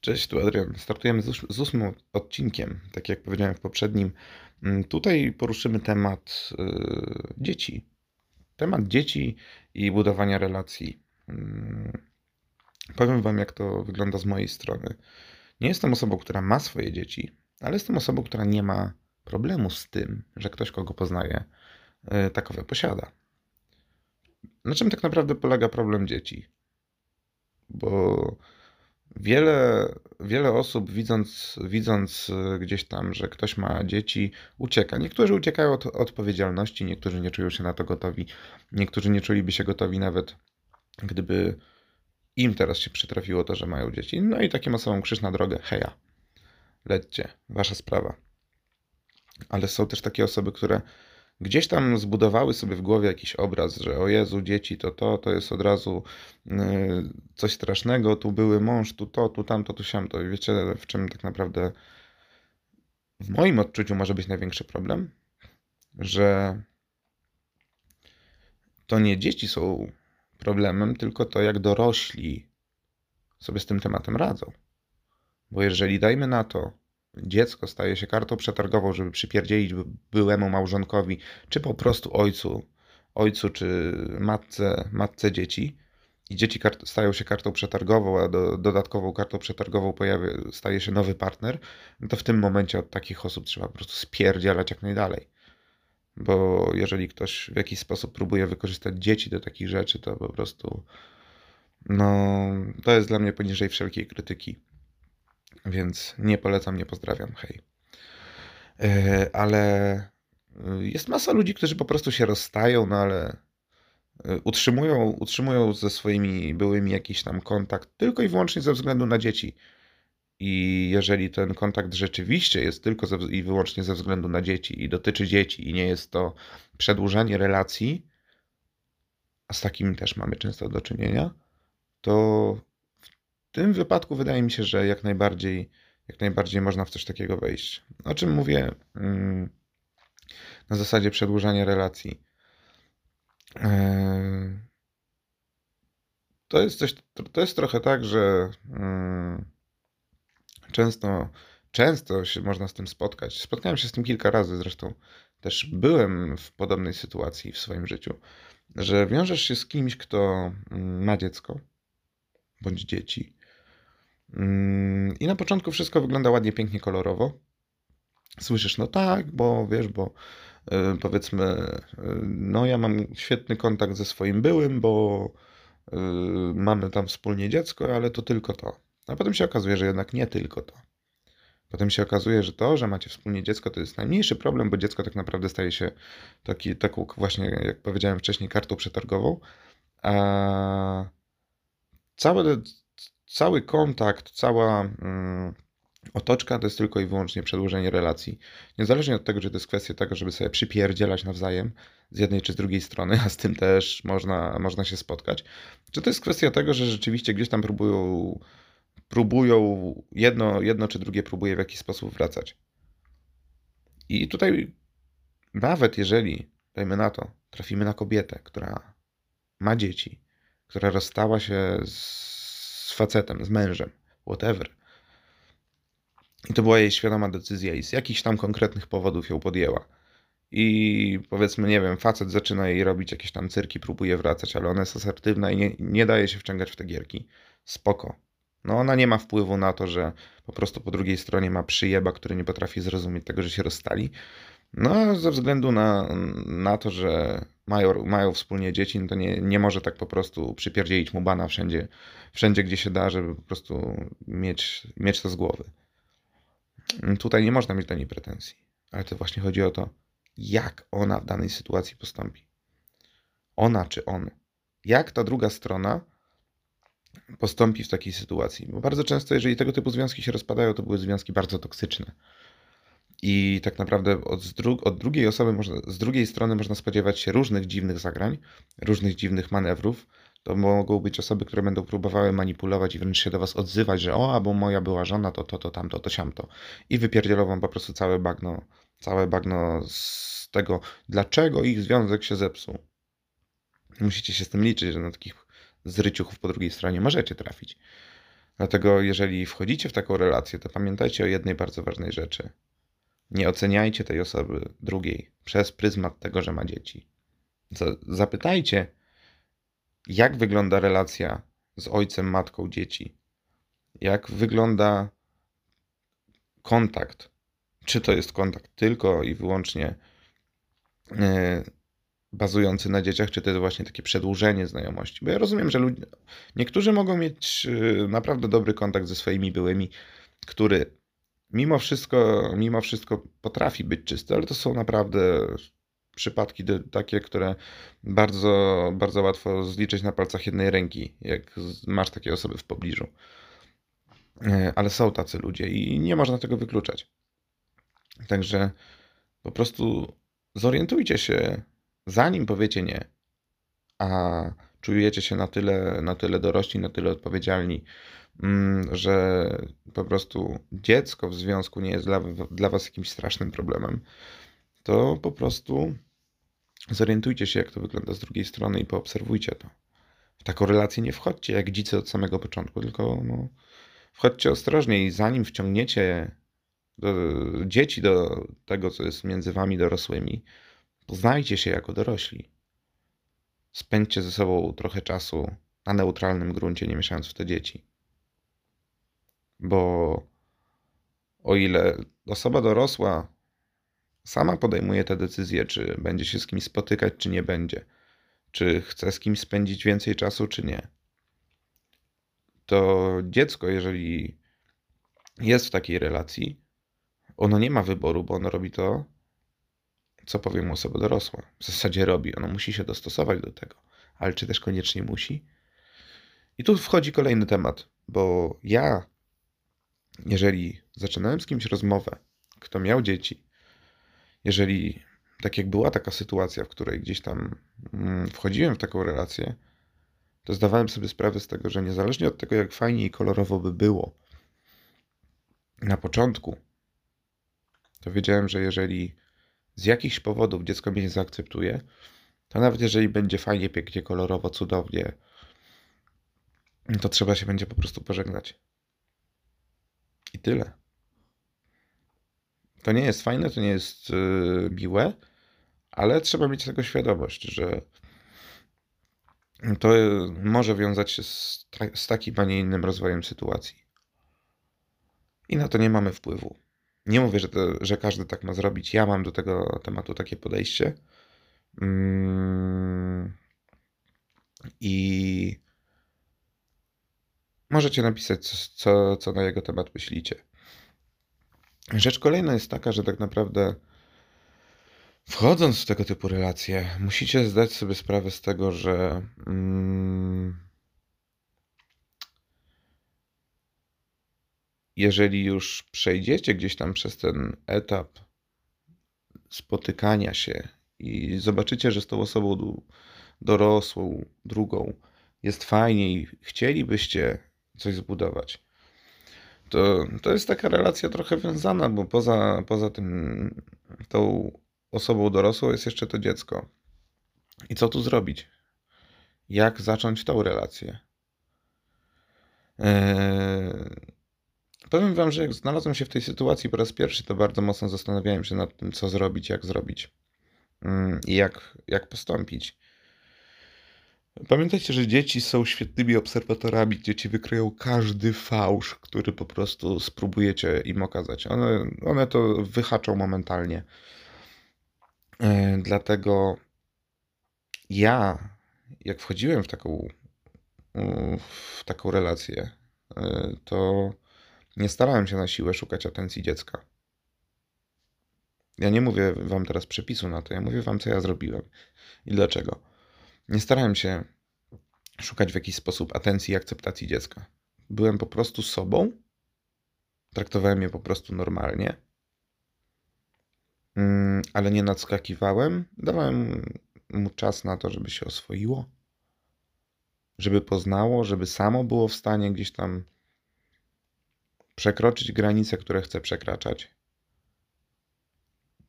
Cześć, tu Adrian. Startujemy z, ós- z ósmym odcinkiem, tak jak powiedziałem w poprzednim. Mm, Tutaj poruszymy temat y, dzieci. Temat dzieci i budowania relacji. Mm, Powiem Wam, jak to wygląda z mojej strony. Nie jestem osobą, która ma swoje dzieci, ale jestem osobą, która nie ma problemu z tym, że ktoś, kogo poznaje, y, takowe posiada. Na czym tak naprawdę polega problem dzieci? Bo Wiele, wiele osób, widząc, widząc e, gdzieś tam, że ktoś ma dzieci, ucieka. Niektórzy uciekają od odpowiedzialności, niektórzy nie czują się na to gotowi, niektórzy nie czuliby się gotowi nawet, gdyby im teraz się przytrafiło to, że mają dzieci. No i takim osobom krzyż na drogę, heja, lećcie, wasza sprawa. Ale są też takie osoby, które gdzieś tam zbudowały sobie w głowie jakiś obraz, że o Jezu, dzieci to to, to jest od razu y, coś strasznego, tu były mąż, tu to, tu tamto, tu siamto. I wiecie, w czym tak naprawdę w moim odczuciu może być największy problem? Że to nie dzieci są problemem, tylko to, jak dorośli sobie z tym tematem radzą. Bo jeżeli dajmy na to, dziecko staje się kartą przetargową, żeby przypierdzielić by- byłemu małżonkowi, czy po prostu ojcu, ojcu czy matce, matce dzieci, i dzieci stają się kartą przetargową, a do, dodatkową kartą przetargową pojawia, staje się nowy partner, no to w tym momencie od takich osób trzeba po prostu spierdzielać jak najdalej. Bo jeżeli ktoś w jakiś sposób próbuje wykorzystać dzieci do takich rzeczy, to po prostu no, to jest dla mnie poniżej wszelkiej krytyki. Więc nie polecam, nie pozdrawiam, hej. E, Ale y, jest masa ludzi, którzy po prostu się rozstają, no ale y, utrzymują, utrzymują ze swoimi byłymi jakiś tam kontakt tylko i wyłącznie ze względu na dzieci. I jeżeli ten kontakt rzeczywiście jest tylko i wyłącznie ze względu na dzieci i dotyczy dzieci i nie jest to przedłużanie relacji, a z takim też mamy często do czynienia, to w tym wypadku wydaje mi się, że jak najbardziej, jak najbardziej można w coś takiego wejść. O czym mówię mm, na zasadzie przedłużania relacji. Eee, To jest coś, to jest trochę tak, że mm, często, często się można z tym spotkać. Spotkałem się z tym kilka razy, zresztą też byłem w podobnej sytuacji w swoim życiu, że wiążesz się z kimś, kto mm, ma dziecko bądź dzieci. Mm, I na początku wszystko wygląda ładnie, pięknie, kolorowo. Słyszysz, no tak, bo wiesz, bo y, powiedzmy, y, no ja mam świetny kontakt ze swoim byłym, bo y, mamy tam wspólnie dziecko, ale to tylko to. A potem się okazuje, że jednak nie tylko to. Potem się okazuje, że to, że macie wspólnie dziecko, to jest najmniejszy problem, bo dziecko tak naprawdę staje się taki, taką właśnie, jak powiedziałem wcześniej, kartą przetargową. A cały, cały kontakt, cała mm, otoczka to jest tylko i wyłącznie przedłużenie relacji. Niezależnie od tego, czy to jest kwestia tego, żeby sobie przypierdzielać nawzajem z jednej czy z drugiej strony, a z tym też można, można się spotkać. Czy to jest kwestia tego, że rzeczywiście gdzieś tam próbują, próbują jedno, jedno czy drugie próbuje w jakiś sposób wracać. I tutaj nawet jeżeli, dajmy na to, trafimy na kobietę, która ma dzieci, która rozstała się z facetem, z mężem, whatever. I to była jej świadoma decyzja i z jakichś tam konkretnych powodów ją podjęła. I powiedzmy, nie wiem, facet zaczyna jej robić jakieś tam cyrki, próbuje wracać, ale ona jest asertywna i nie, nie daje się wciągać w te gierki. Spoko. No ona nie ma wpływu na to, że po prostu po drugiej stronie ma przyjeba, który nie potrafi zrozumieć tego, że się rozstali. No, ze względu na, na to, że mają, mają wspólnie dzieci, no to nie, nie może tak po prostu przypierdzielić mu bana wszędzie, wszędzie, gdzie się da, żeby po prostu mieć, mieć to z głowy. Tutaj nie można mieć do niej pretensji, ale to właśnie chodzi o to, jak ona w danej sytuacji postąpi. Ona czy on. Jak ta druga strona postąpi w takiej sytuacji. Bo bardzo często, jeżeli tego typu związki się rozpadają, to były związki bardzo toksyczne. I tak naprawdę od, dru- od drugiej osoby, można, z drugiej strony można spodziewać się różnych dziwnych zagrań, różnych dziwnych manewrów. To mogą być osoby, które będą próbowały manipulować i wręcz się do was odzywać, że o, albo moja była żona, to to, to, tamto, to, siamto. I wypierdzielą wam po prostu całe bagno, całe bagno z tego, dlaczego ich związek się zepsuł. Musicie się z tym liczyć, że na takich zryciuchów po drugiej stronie możecie trafić. Dlatego, jeżeli wchodzicie w taką relację, to pamiętajcie o jednej bardzo ważnej rzeczy. Nie oceniajcie tej osoby drugiej przez pryzmat tego, że ma dzieci. Zapytajcie, jak wygląda relacja z ojcem, matką dzieci. Jak wygląda kontakt. Czy to jest kontakt tylko i wyłącznie e, bazujący na dzieciach, czy to jest właśnie takie przedłużenie znajomości. Bo ja rozumiem, że ludzie, niektórzy mogą mieć e, naprawdę dobry kontakt ze swoimi byłymi, który mimo wszystko, mimo wszystko potrafi być czysty, ale to są naprawdę przypadki takie, które bardzo, bardzo łatwo zliczyć na palcach jednej ręki, jak masz takie osoby w pobliżu. E, ale są tacy ludzie i nie można tego wykluczać. Także po prostu zorientujcie się, zanim powiecie nie, a czujecie się na tyle, na tyle dorośli, na tyle odpowiedzialni, mm, że po prostu dziecko w związku nie jest dla, dla was jakimś strasznym problemem, to po prostu zorientujcie się, jak to wygląda z drugiej strony i poobserwujcie to. W taką relację nie wchodźcie jak dzicy od samego początku, tylko no, wchodźcie ostrożnie i zanim wciągniecie do, dzieci do tego, co jest między wami dorosłymi, poznajcie się jako dorośli. Spędźcie ze sobą trochę czasu na neutralnym gruncie, nie mieszając w to dzieci. Bo o ile osoba dorosła sama podejmuje te decyzje, czy będzie się z kimś spotykać, czy nie będzie, czy chce z kimś spędzić więcej czasu, czy nie, to dziecko, jeżeli jest w takiej relacji, ono nie ma wyboru, bo ono robi to, co powie mu osoba dorosła. W zasadzie robi, ono musi się dostosować do tego, ale czy też koniecznie musi? I tu wchodzi kolejny temat, bo ja, jeżeli zaczynałem z kimś rozmowę, kto miał dzieci, jeżeli tak jak była taka sytuacja, w której gdzieś tam mm, wchodziłem w taką relację, to zdawałem sobie sprawę z tego, że niezależnie od tego, jak fajnie i kolorowo by było na początku, to wiedziałem, że jeżeli z jakichś powodów dziecko mnie nie zaakceptuje, to nawet jeżeli będzie fajnie, pięknie, kolorowo, cudownie, to trzeba się będzie po prostu pożegnać. I tyle. To nie jest fajne, to nie jest yy, miłe, ale trzeba mieć tego świadomość, że to może wiązać się z, ta z takim, a nie innym rozwojem sytuacji. I na to nie mamy wpływu. Nie mówię, że, to, że każdy tak ma zrobić. Ja mam do tego tematu takie podejście. Mm. I możecie napisać, co, co na jego temat myślicie. Rzecz kolejna jest taka, że tak naprawdę wchodząc w tego typu relacje, musicie zdać sobie sprawę z tego, że mm, jeżeli już przejdziecie gdzieś tam przez ten etap spotykania się i zobaczycie, że z tą osobą dorosłą, drugą jest fajnie i chcielibyście coś zbudować, to, to jest taka relacja trochę wiązana, bo poza, poza tym tą osobą dorosłą jest jeszcze to dziecko. I co tu zrobić? Jak zacząć tą relację? Powiem Wam, że jak znalazłem się w tej sytuacji po raz pierwszy, to bardzo mocno zastanawiałem się nad tym, co zrobić, jak zrobić mm, i jak, jak postąpić. Pamiętajcie, że dzieci są świetnymi obserwatorami. Dzieci wykryją każdy fałsz, który po prostu spróbujecie im okazać. One, one to wyhaczą momentalnie. E, dlatego ja, jak wchodziłem w taką, w taką relację, e, to nie starałem się na siłę szukać atencji dziecka. Ja nie mówię wam teraz przepisu na to, ja mówię wam, co ja zrobiłem i dlaczego. Nie starałem się szukać w jakiś sposób atencji i akceptacji dziecka. Byłem po prostu sobą, traktowałem je po prostu normalnie, mm, ale nie nadskakiwałem. Dawałem mu czas na to, żeby się oswoiło, żeby poznało, żeby samo było w stanie gdzieś tam przekroczyć granice, które chce przekraczać.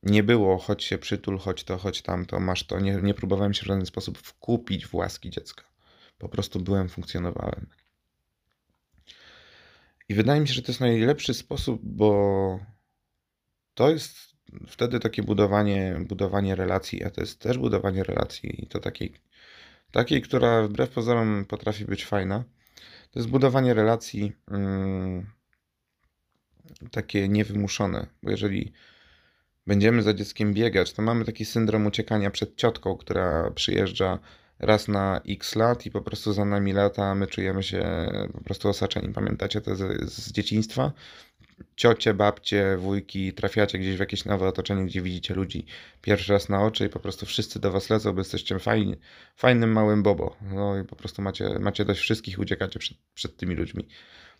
Nie było, choć się przytul, choć to, choć tamto, masz to. Nie, nie próbowałem się w żaden sposób wkupić w łaski dziecka. Po prostu byłem, funkcjonowałem. I wydaje mi się, że to jest najlepszy sposób, bo to jest wtedy takie budowanie, budowanie relacji, a to jest też budowanie relacji i to takiej, takiej, która wbrew pozorom potrafi być fajna. To jest budowanie relacji mm, takie niewymuszone, bo jeżeli będziemy za dzieckiem biegać, to mamy taki syndrom uciekania przed ciotką, która przyjeżdża raz na x lat i po prostu za nami lata, a my czujemy się po prostu osaczeni. Pamiętacie to z, z dzieciństwa? Ciocie, babcie, wujki, trafiacie gdzieś w jakieś nowe otoczenie, gdzie widzicie ludzi pierwszy raz na oczy i po prostu wszyscy do was lecą, bo jesteście fajni, fajnym małym bobo. No i po prostu macie, macie dość wszystkich, uciekacie przed, przed tymi ludźmi.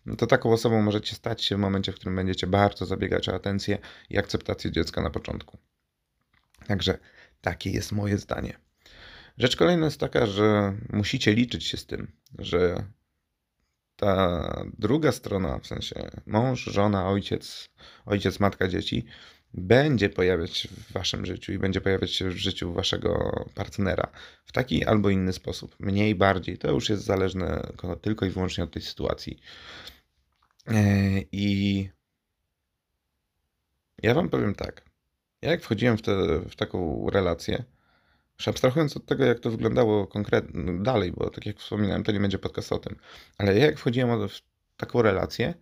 No to taką osobą możecie stać się w momencie, w którym będziecie bardzo zabiegać o atencję i akceptację dziecka na początku. Także takie jest moje zdanie. Rzecz kolejna jest taka, że musicie liczyć się z tym, że ta druga strona, w sensie mąż, żona, ojciec, ojciec, matka, dzieci, będzie pojawiać się w waszym życiu i będzie pojawiać się w życiu waszego partnera w taki albo inny sposób. Mniej, bardziej. To już jest zależne tylko i wyłącznie od tej sytuacji. E, I ja wam powiem tak. Ja jak wchodziłem w, te, w taką relację, już abstrahując od tego, jak to wyglądało konkretnie dalej, bo tak jak wspominałem, to nie będzie podcast o tym, ale ja jak wchodziłem w taką relację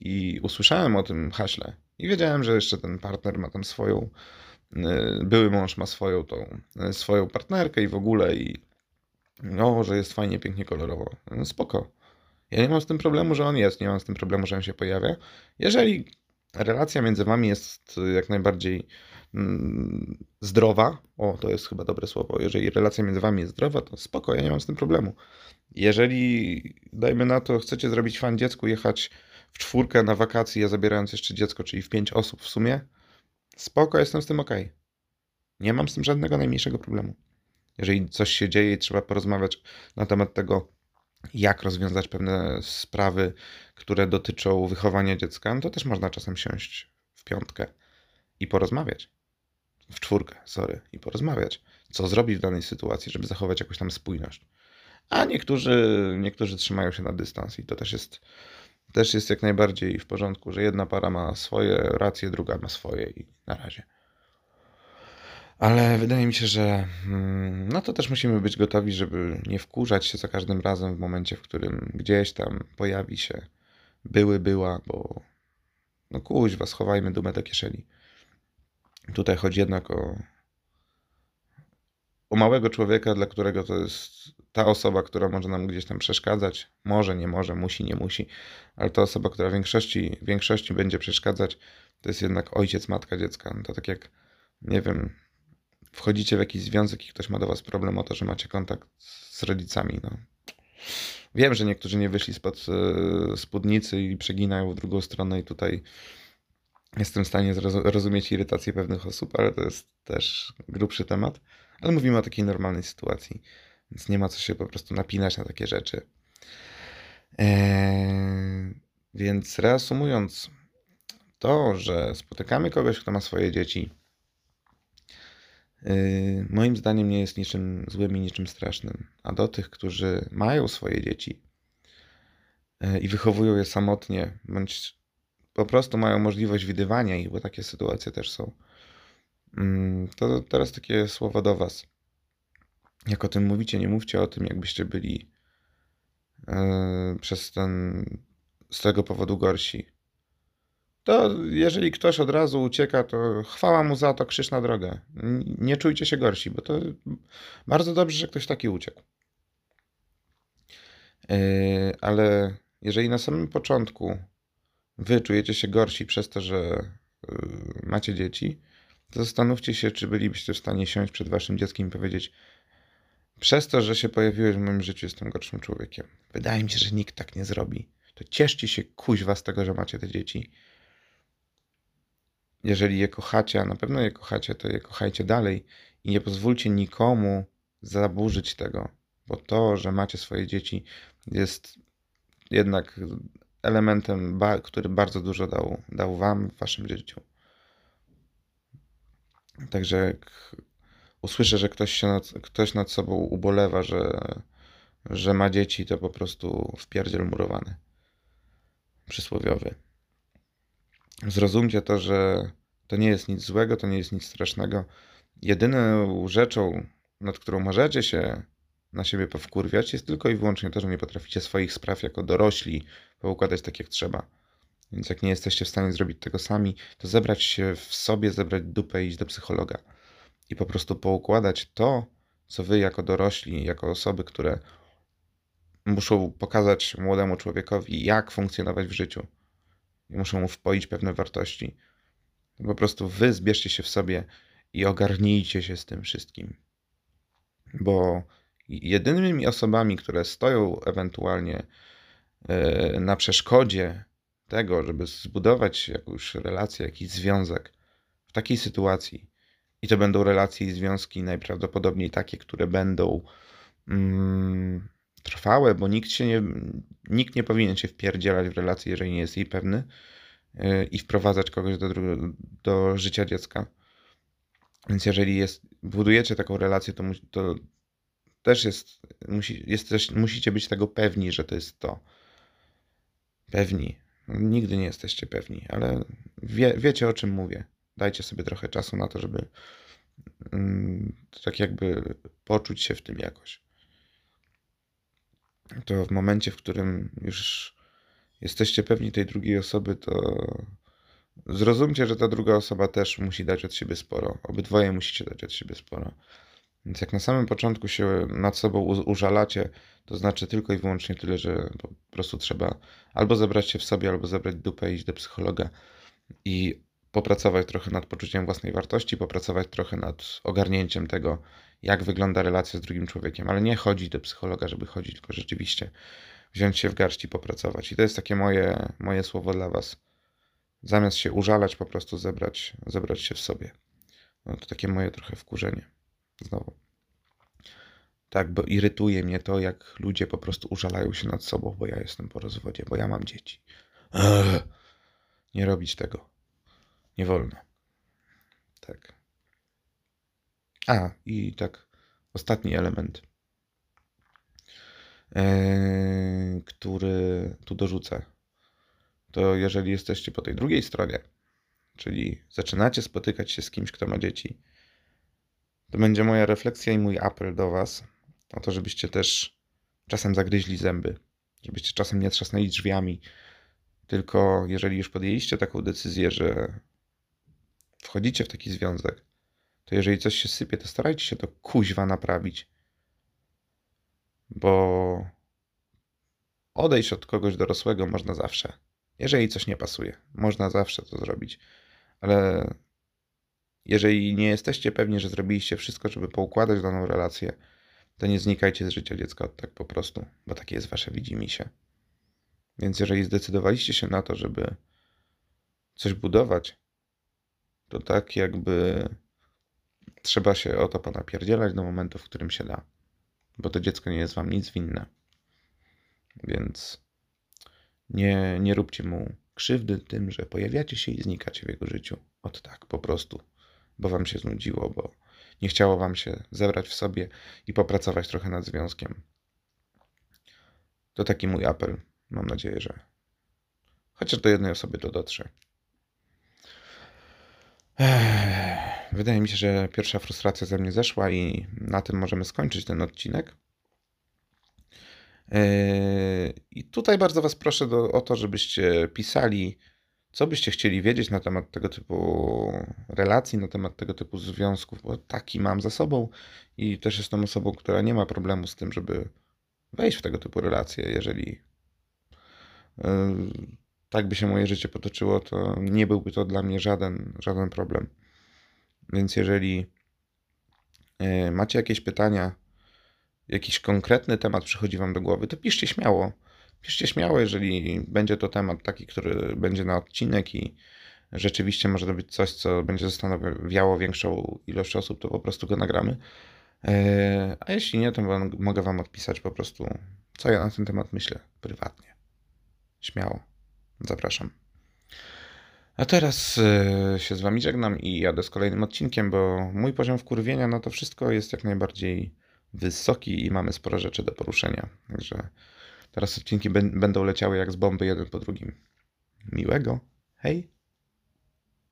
i usłyszałem o tym haśle i wiedziałem, że jeszcze ten partner ma tam swoją, y, były mąż ma swoją tą, y, swoją partnerkę i w ogóle i no, że jest fajnie, pięknie, kolorowo. No, spoko. Ja nie mam z tym problemu, że on jest, nie mam z tym problemu, że on się pojawia. Jeżeli relacja między wami jest jak najbardziej Mm, zdrowa, o to jest chyba dobre słowo, jeżeli relacja między wami jest zdrowa, to spoko, ja nie mam z tym problemu. Jeżeli, dajmy na to, chcecie zrobić fan dziecku, jechać w czwórkę na wakacje, zabierając jeszcze dziecko, czyli w pięć osób w sumie, spoko, jestem z tym ok. Nie mam z tym żadnego najmniejszego problemu. Jeżeli coś się dzieje i trzeba porozmawiać na temat tego, jak rozwiązać pewne sprawy, które dotyczą wychowania dziecka, no to też można czasem siąść w piątkę i porozmawiać w czwórkę, sorry, i porozmawiać, co zrobić w danej sytuacji, żeby zachować jakąś tam spójność. A niektórzy, niektórzy trzymają się na dystans i to też jest, też jest jak najbardziej w porządku, że jedna para ma swoje racje, druga ma swoje i na razie. Ale wydaje mi się, że mm, no to też musimy być gotowi, żeby nie wkurzać się za każdym razem w momencie, w którym gdzieś tam pojawi się były, była, bo no kuźwa, schowajmy dumę do kieszeni. Tutaj chodzi jednak o, o małego człowieka, dla którego to jest ta osoba, która może nam gdzieś tam przeszkadzać. Może, nie może, musi, nie musi, ale ta osoba, która w większości, większości będzie przeszkadzać, to jest jednak ojciec, matka dziecka. No to tak jak, nie wiem, wchodzicie w jakiś związek i ktoś ma do was problem o to, że macie kontakt z rodzicami. No. Wiem, że niektórzy nie wyszli spod e, spódnicy i przeginają w drugą stronę i tutaj Jestem w stanie zrozumieć irytację pewnych osób, ale to jest też grubszy temat. Ale mówimy o takiej normalnej sytuacji, więc nie ma co się po prostu napinać na takie rzeczy. Eee, więc reasumując, to, że spotykamy kogoś, kto ma swoje dzieci, yy, moim zdaniem nie jest niczym złym i niczym strasznym. A do tych, którzy mają swoje dzieci yy, i wychowują je samotnie, bądź po prostu mają możliwość widywania ich, bo takie sytuacje też są. Mm, to teraz takie słowo do Was. Jak o tym mówicie, nie mówcie o tym, jakbyście byli yy, przez ten, z tego powodu gorsi. To jeżeli ktoś od razu ucieka, to chwała mu za to, krzyż na drogę. Nie czujcie się gorsi, bo to bardzo dobrze, że ktoś taki uciekł. Yy, ale jeżeli na samym początku wy czujecie się gorsi przez to, że y, macie dzieci, zastanówcie się, czy bylibyście w stanie siąść przed waszym dzieckiem i powiedzieć: Przez to, że się pojawiłeś w moim życiu, jestem gorszym człowiekiem. Wydaje mi się, że nikt tak nie zrobi. To cieszcie się kuźwa z tego, że macie te dzieci. Jeżeli je kochacie, a na pewno je kochacie, to je kochajcie dalej i nie pozwólcie nikomu zaburzyć tego, bo to, że macie swoje dzieci, jest jednak elementem, który bardzo dużo dał, dał Wam w Waszym życiu. Także jak usłyszę, że ktoś, się nad, ktoś nad sobą ubolewa, że, że ma dzieci, to po prostu wpierdziel murowany. przysłowiowy. Zrozumcie to, że to nie jest nic złego, to nie jest nic strasznego. Jedyną rzeczą, nad którą możecie się na siebie powkurwiać, jest tylko i wyłącznie to, że nie potraficie swoich spraw jako dorośli poukładać tak jak trzeba. Więc jak nie jesteście w stanie zrobić tego sami, to zebrać się w sobie, zebrać dupę i iść do psychologa. I po prostu poukładać to, co wy jako dorośli, jako osoby, które muszą pokazać młodemu człowiekowi, jak funkcjonować w życiu. I muszą mu wpoić pewne wartości. Po prostu wy zbierzcie się w sobie i ogarnijcie się z tym wszystkim. Bo jedynymi osobami, które stoją ewentualnie e, na przeszkodzie tego, żeby zbudować jakąś relację, jakiś związek w takiej sytuacji, i to będą relacje i związki najprawdopodobniej takie, które będą mm, trwałe, bo nikt się nie, nikt nie powinien się wpierdzielać w relację, jeżeli nie jest jej pewny yy, i wprowadzać kogoś do, do życia dziecka. Więc jeżeli jest, budujecie taką relację, to, to też jest, musi, jest też, musicie być tego pewni, że to jest to. Pewni. Nigdy nie jesteście pewni, ale wie, wiecie o czym mówię. Dajcie sobie trochę czasu na to, żeby mm, tak jakby poczuć się w tym jakoś. To w momencie, w którym już jesteście pewni tej drugiej osoby, to zrozumcie, że ta druga osoba też musi dać od siebie sporo. Obydwoje musicie dać od siebie sporo. Więc jak na samym początku się nad sobą użalacie, to znaczy tylko i wyłącznie tyle, że po prostu trzeba albo zebrać się w sobie, albo zebrać dupę i iść do psychologa i popracować trochę nad poczuciem własnej wartości, popracować trochę nad ogarnięciem tego, jak wygląda relacja z drugim człowiekiem, ale nie chodzić do psychologa, żeby chodzić, tylko rzeczywiście wziąć się w garść i popracować. I to jest takie moje, moje słowo dla Was. Zamiast się użalać, po prostu zebrać, zebrać się w sobie. No to takie moje trochę wkurzenie. Znowu. Tak, bo irytuje mnie to, jak ludzie po prostu użalają się nad sobą, bo ja jestem po rozwodzie, bo ja mam dzieci. Ech, nie robić tego. Nie wolno. Tak. A, i tak, ostatni element, yy, który tu dorzucę, to jeżeli jesteście po tej drugiej stronie, czyli zaczynacie spotykać się z kimś, kto ma dzieci, to będzie moja refleksja i mój apel do Was o to, żebyście też czasem zagryźli zęby, żebyście czasem nie trzasnęli drzwiami, tylko jeżeli już podjęliście taką decyzję, że wchodzicie w taki związek, to jeżeli coś się sypie, to starajcie się to kuźwa naprawić. Bo odejść od kogoś dorosłego można zawsze. Jeżeli coś nie pasuje, można zawsze to zrobić. Ale jeżeli nie jesteście pewni, że zrobiliście wszystko, żeby poukładać daną relację, to nie znikajcie z życia dziecka od tak po prostu, bo takie jest wasze widzimisię. Więc jeżeli zdecydowaliście się na to, żeby coś budować, to tak jakby trzeba się o to ponapierdzielać do momentu, w którym się da. Bo to dziecko nie jest wam nic winne. Więc nie, nie róbcie mu krzywdy tym, że pojawiacie się i znikacie w jego życiu. Od tak, po prostu. Bo wam się znudziło, bo nie chciało wam się zebrać w sobie i popracować trochę nad związkiem. To taki mój apel. Mam nadzieję, że chociaż do jednej osoby to dotrze. Wydaje mi się, że pierwsza frustracja ze mnie zeszła i na tym możemy skończyć ten odcinek. I tutaj bardzo Was proszę do, o to, żebyście pisali, co byście chcieli wiedzieć na temat tego typu relacji, na temat tego typu związków, bo taki mam za sobą i też jestem osobą, która nie ma problemu z tym, żeby wejść w tego typu relacje. Jeżeli tak by się moje życie potoczyło, to nie byłby to dla mnie żaden, żaden problem. Więc jeżeli e, macie jakieś pytania, jakiś konkretny temat przychodzi Wam do głowy, to piszcie śmiało. Piszcie śmiało, jeżeli będzie to temat taki, który będzie na odcinek i rzeczywiście może to być coś, co będzie zastanawiało większą ilość osób, to po prostu go nagramy. E, a jeśli nie, to mogę Wam odpisać po prostu, co ja na ten temat myślę prywatnie. Śmiało. Zapraszam. A teraz e, się z Wami żegnam i jadę z kolejnym odcinkiem, bo mój poziom wkurwienia na to wszystko jest jak najbardziej wysoki i mamy sporo rzeczy do poruszenia. Także teraz odcinki będą leciały jak z bomby jeden po drugim. Miłego. Hej!